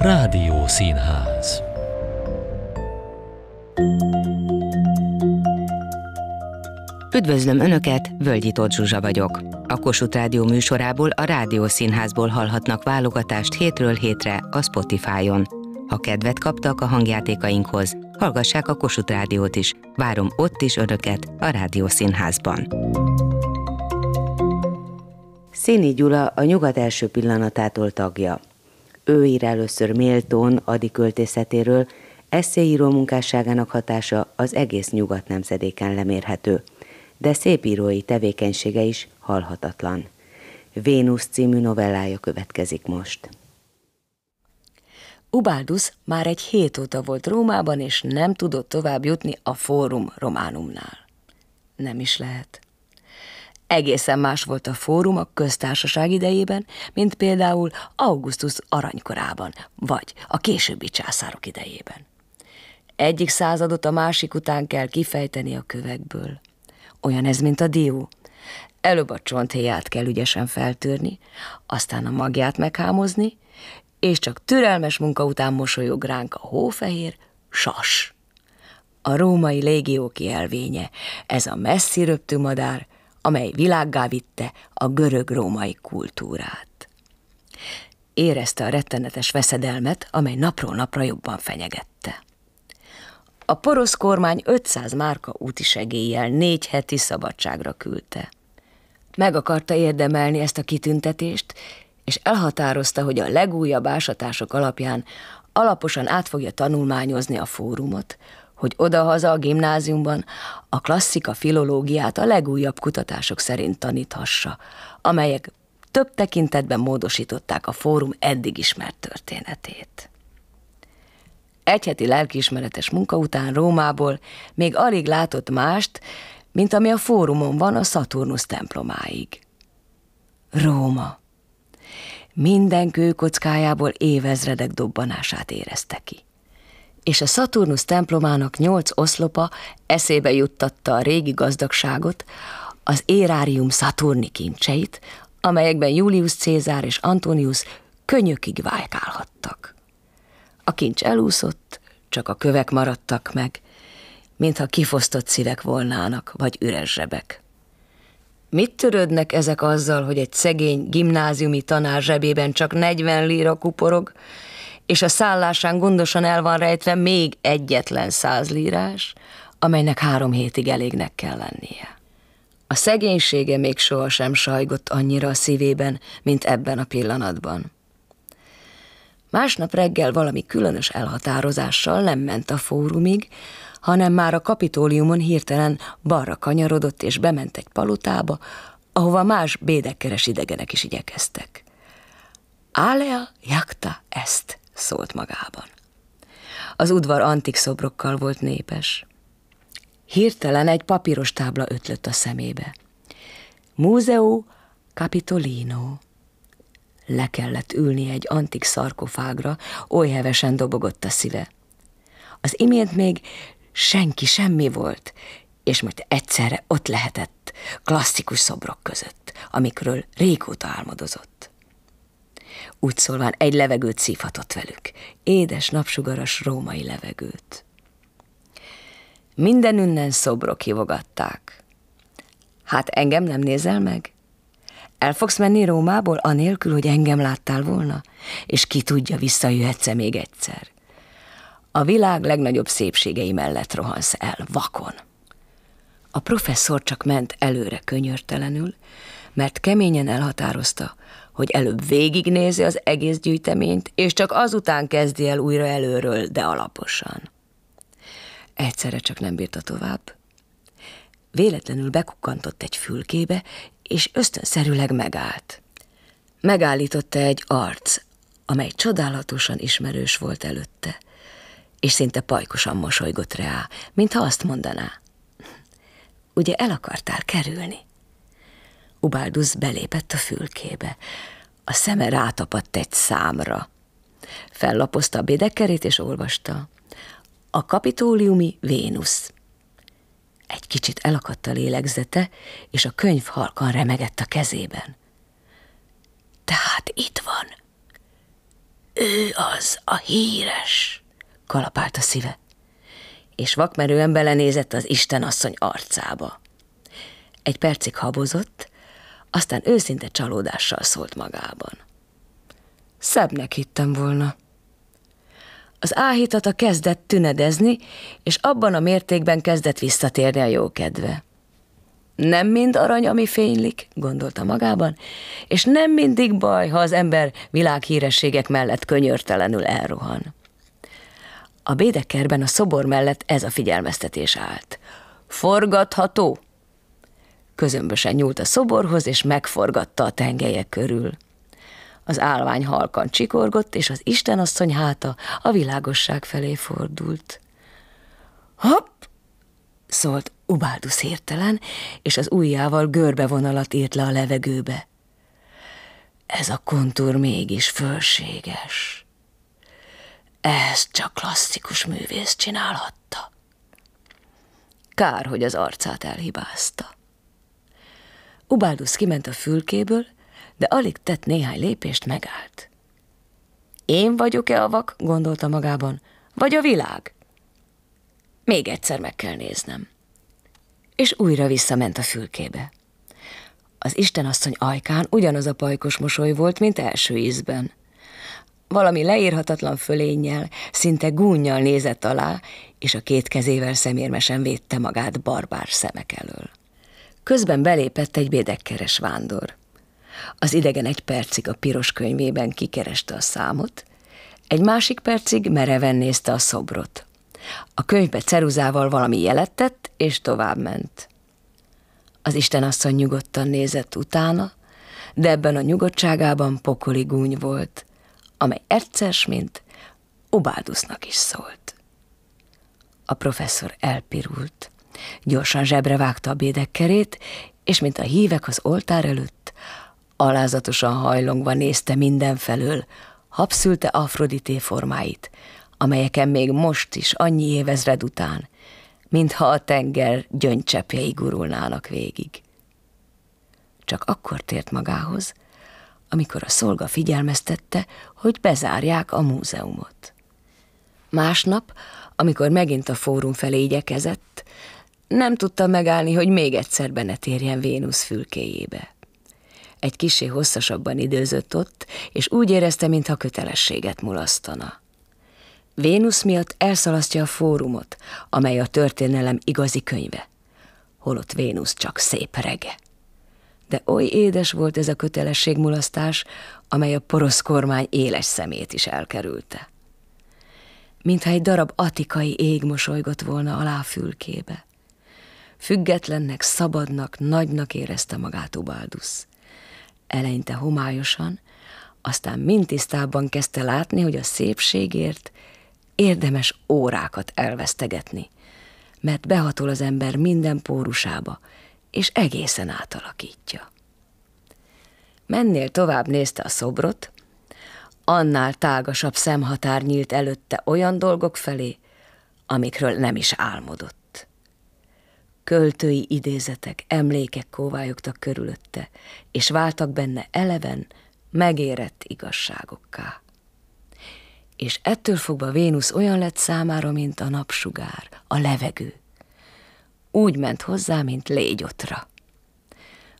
Rádió Színház Üdvözlöm Önöket, Völgyi Tóth Zsuzsa vagyok. A Kossuth Rádió műsorából a Rádió Színházból hallhatnak válogatást hétről hétre a Spotify-on. Ha kedvet kaptak a hangjátékainkhoz, hallgassák a Kossuth Rádiót is. Várom ott is Önöket a Rádió Színházban. Széni Gyula a nyugat első pillanatától tagja. Ő ír először Méltón adi költészetéről, eszéíró munkásságának hatása az egész nyugat nemzedéken lemérhető, de szépírói tevékenysége is halhatatlan. Vénusz című novellája következik most. Ubaldus már egy hét óta volt Rómában, és nem tudott tovább jutni a Fórum Románumnál. Nem is lehet. Egészen más volt a fórum a köztársaság idejében, mint például Augustus aranykorában, vagy a későbbi császárok idejében. Egyik századot a másik után kell kifejteni a kövekből. Olyan ez, mint a dió. Előbb a csonthéját kell ügyesen feltörni, aztán a magját meghámozni, és csak türelmes munka után mosolyog ránk a hófehér sas. A római légió kielvénye, ez a messzi röptű madár, amely világgá vitte a görög-római kultúrát. Érezte a rettenetes veszedelmet, amely napról napra jobban fenyegette. A porosz kormány 500 márka úti segéllyel négy heti szabadságra küldte. Meg akarta érdemelni ezt a kitüntetést, és elhatározta, hogy a legújabb ásatások alapján alaposan át fogja tanulmányozni a fórumot, hogy odahaza a gimnáziumban a klasszika filológiát a legújabb kutatások szerint taníthassa, amelyek több tekintetben módosították a fórum eddig ismert történetét. Egy heti lelkiismeretes munka után Rómából még alig látott mást, mint ami a fórumon van a Saturnus templomáig. Róma. Minden kőkockájából évezredek dobbanását érezte ki és a Saturnus templomának nyolc oszlopa eszébe juttatta a régi gazdagságot, az érárium Saturni kincseit, amelyekben Julius Cézár és Antonius könyökig vájkálhattak. A kincs elúszott, csak a kövek maradtak meg, mintha kifosztott szívek volnának, vagy üres zsebek. Mit törődnek ezek azzal, hogy egy szegény gimnáziumi tanár zsebében csak 40 líra kuporog, és a szállásán gondosan el van rejtve még egyetlen százlírás, amelynek három hétig elégnek kell lennie. A szegénysége még sohasem sajgott annyira a szívében, mint ebben a pillanatban. Másnap reggel valami különös elhatározással nem ment a fórumig, hanem már a kapitóliumon hirtelen balra kanyarodott és bement egy palotába, ahova más bédekkeres idegenek is igyekeztek. Alea jacta est, szólt magában. Az udvar antik szobrokkal volt népes. Hirtelen egy papíros tábla ötlött a szemébe. Múzeó Capitolino. Le kellett ülni egy antik szarkofágra, oly hevesen dobogott a szíve. Az imént még senki semmi volt, és most egyszerre ott lehetett, klasszikus szobrok között, amikről régóta álmodozott. Úgy szólván egy levegőt szívhatott velük, édes, napsugaras római levegőt. Minden ünnen szobrok hívogatták. Hát engem nem nézel meg? El fogsz menni Rómából anélkül, hogy engem láttál volna? És ki tudja, visszajöhetsz-e még egyszer? A világ legnagyobb szépségei mellett rohansz el, vakon. A professzor csak ment előre könyörtelenül, mert keményen elhatározta, hogy előbb végignézi az egész gyűjteményt, és csak azután kezdi el újra előről, de alaposan. Egyszerre csak nem bírta tovább. Véletlenül bekukkantott egy fülkébe, és ösztönszerűleg megállt. Megállította egy arc, amely csodálatosan ismerős volt előtte, és szinte pajkosan mosolygott rá, mintha azt mondaná. Ugye el akartál kerülni? Ubaldus belépett a fülkébe. A szeme rátapadt egy számra. Fellapozta a bédekerét és olvasta. A kapitóliumi Vénusz. Egy kicsit elakadt a lélegzete, és a könyv halkan remegett a kezében. Tehát itt van. Ő az, a híres, kalapált a szíve, és vakmerően belenézett az Isten asszony arcába. Egy percig habozott, aztán őszinte csalódással szólt magában. Szebbnek hittem volna. Az áhítata kezdett tünedezni, és abban a mértékben kezdett visszatérni a jókedve. Nem mind arany, ami fénylik, gondolta magában, és nem mindig baj, ha az ember világhírességek mellett könyörtelenül elrohan. A bédekerben a szobor mellett ez a figyelmeztetés állt. Forgatható! Közömbösen nyúlt a szoborhoz, és megforgatta a tengelyek körül. Az állvány halkan csikorgott, és az Istenasszony háta a világosság felé fordult. Hopp! szólt Ubáldusz hirtelen, és az ujjával görbevonalat írt le a levegőbe. Ez a kontúr mégis fölséges. Ezt csak klasszikus művész csinálhatta. Kár, hogy az arcát elhibázta. Ubáldusz kiment a fülkéből, de alig tett néhány lépést, megállt. Én vagyok-e a vak, gondolta magában, vagy a világ? Még egyszer meg kell néznem. És újra visszament a fülkébe. Az istenasszony ajkán ugyanaz a pajkos mosoly volt, mint első ízben. Valami leírhatatlan fölénnyel, szinte gúnyjal nézett alá, és a két kezével szemérmesen védte magát barbár szemek elől. Közben belépett egy bédekkeres vándor. Az idegen egy percig a piros könyvében kikereste a számot, egy másik percig mereven nézte a szobrot. A könyvbe ceruzával valami jelet tett, és tovább ment. Az Isten asszony nyugodtan nézett utána, de ebben a nyugodtságában pokoli gúny volt, amely egyszer, mint Obádusznak is szólt. A professzor elpirult. Gyorsan zsebre vágta a bédekkerét, és mint a hívek az oltár előtt, alázatosan hajlongva nézte mindenfelől, habszülte Afrodité formáit, amelyeken még most is annyi évezred után, mintha a tenger gyöngycsepjei gurulnának végig. Csak akkor tért magához, amikor a szolga figyelmeztette, hogy bezárják a múzeumot. Másnap, amikor megint a fórum felé igyekezett, nem tudta megállni, hogy még egyszer benne térjen Vénusz fülkéjébe. Egy kisé hosszasabban időzött ott, és úgy érezte, mintha kötelességet mulasztana. Vénusz miatt elszalasztja a fórumot, amely a történelem igazi könyve, holott Vénusz csak szép rege. De oly édes volt ez a kötelességmulasztás, amely a porosz kormány éles szemét is elkerülte. Mintha egy darab atikai ég mosolygott volna alá fülkébe. Függetlennek, szabadnak, nagynak érezte magát Ubáldusz. Eleinte homályosan, aztán mind tisztában kezdte látni, hogy a szépségért érdemes órákat elvesztegetni, mert behatol az ember minden pórusába, és egészen átalakítja. Mennél tovább nézte a szobrot, annál tágasabb szemhatár nyílt előtte olyan dolgok felé, amikről nem is álmodott. Költői idézetek, emlékek kóvályogtak körülötte, és váltak benne eleven, megérett igazságokká és ettől fogva Vénusz olyan lett számára, mint a napsugár, a levegő. Úgy ment hozzá, mint légyotra.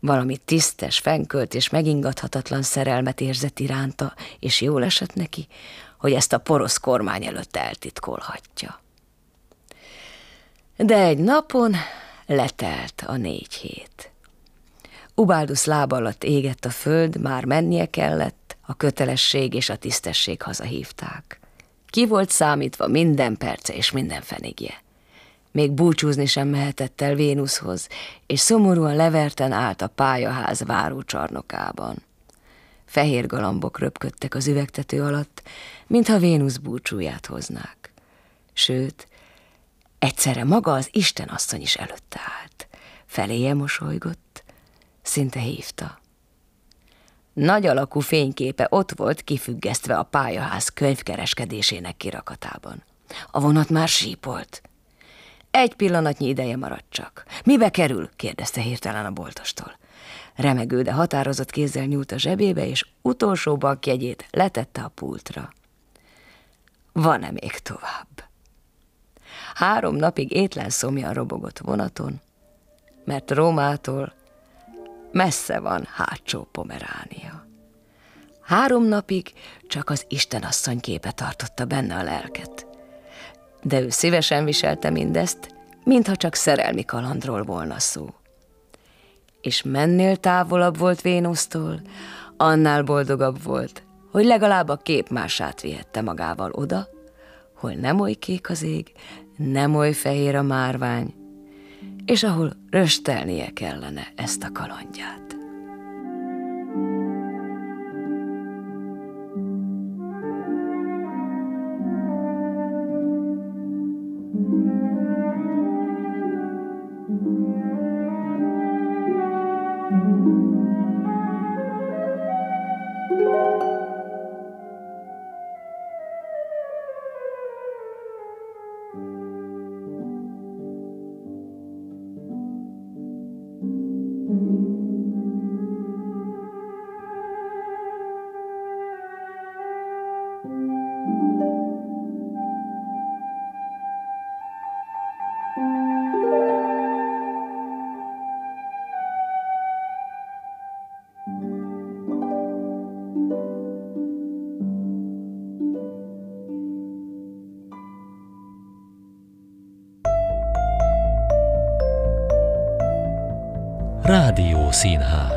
Valami tisztes, fenkölt és megingathatatlan szerelmet érzett iránta, és jól esett neki, hogy ezt a porosz kormány előtt eltitkolhatja. De egy napon letelt a négy hét. Ubáldusz láb alatt égett a föld, már mennie kellett, a kötelesség és a tisztesség hazahívták. Ki volt számítva minden perce és minden fenigje. Még búcsúzni sem mehetett el Vénuszhoz, és szomorúan leverten állt a pályaház várócsarnokában. Fehér galambok röpködtek az üvegtető alatt, mintha Vénusz búcsúját hoznák. Sőt, egyszerre maga az Isten asszony is előtte állt. Feléje mosolygott, szinte hívta. Nagy alakú fényképe ott volt kifüggesztve a pályaház könyvkereskedésének kirakatában. A vonat már sípolt. Egy pillanatnyi ideje maradt csak. Mibe kerül? kérdezte hirtelen a boltostól. Remegő, de határozott kézzel nyúlt a zsebébe, és utolsó bankjegyét letette a pultra. van-e még tovább? Három napig étlen szomjan robogott vonaton, mert Rómától messze van hátsó Pomeránia. Három napig csak az Istenasszony képe tartotta benne a lelket. De ő szívesen viselte mindezt, mintha csak szerelmi kalandról volna szó. És mennél távolabb volt Vénusztól, annál boldogabb volt, hogy legalább a képmását vihette magával oda, hol nem oly kék az ég, nem oly fehér a márvány, és ahol röstelnie kellene ezt a kalandját. Rádió Színház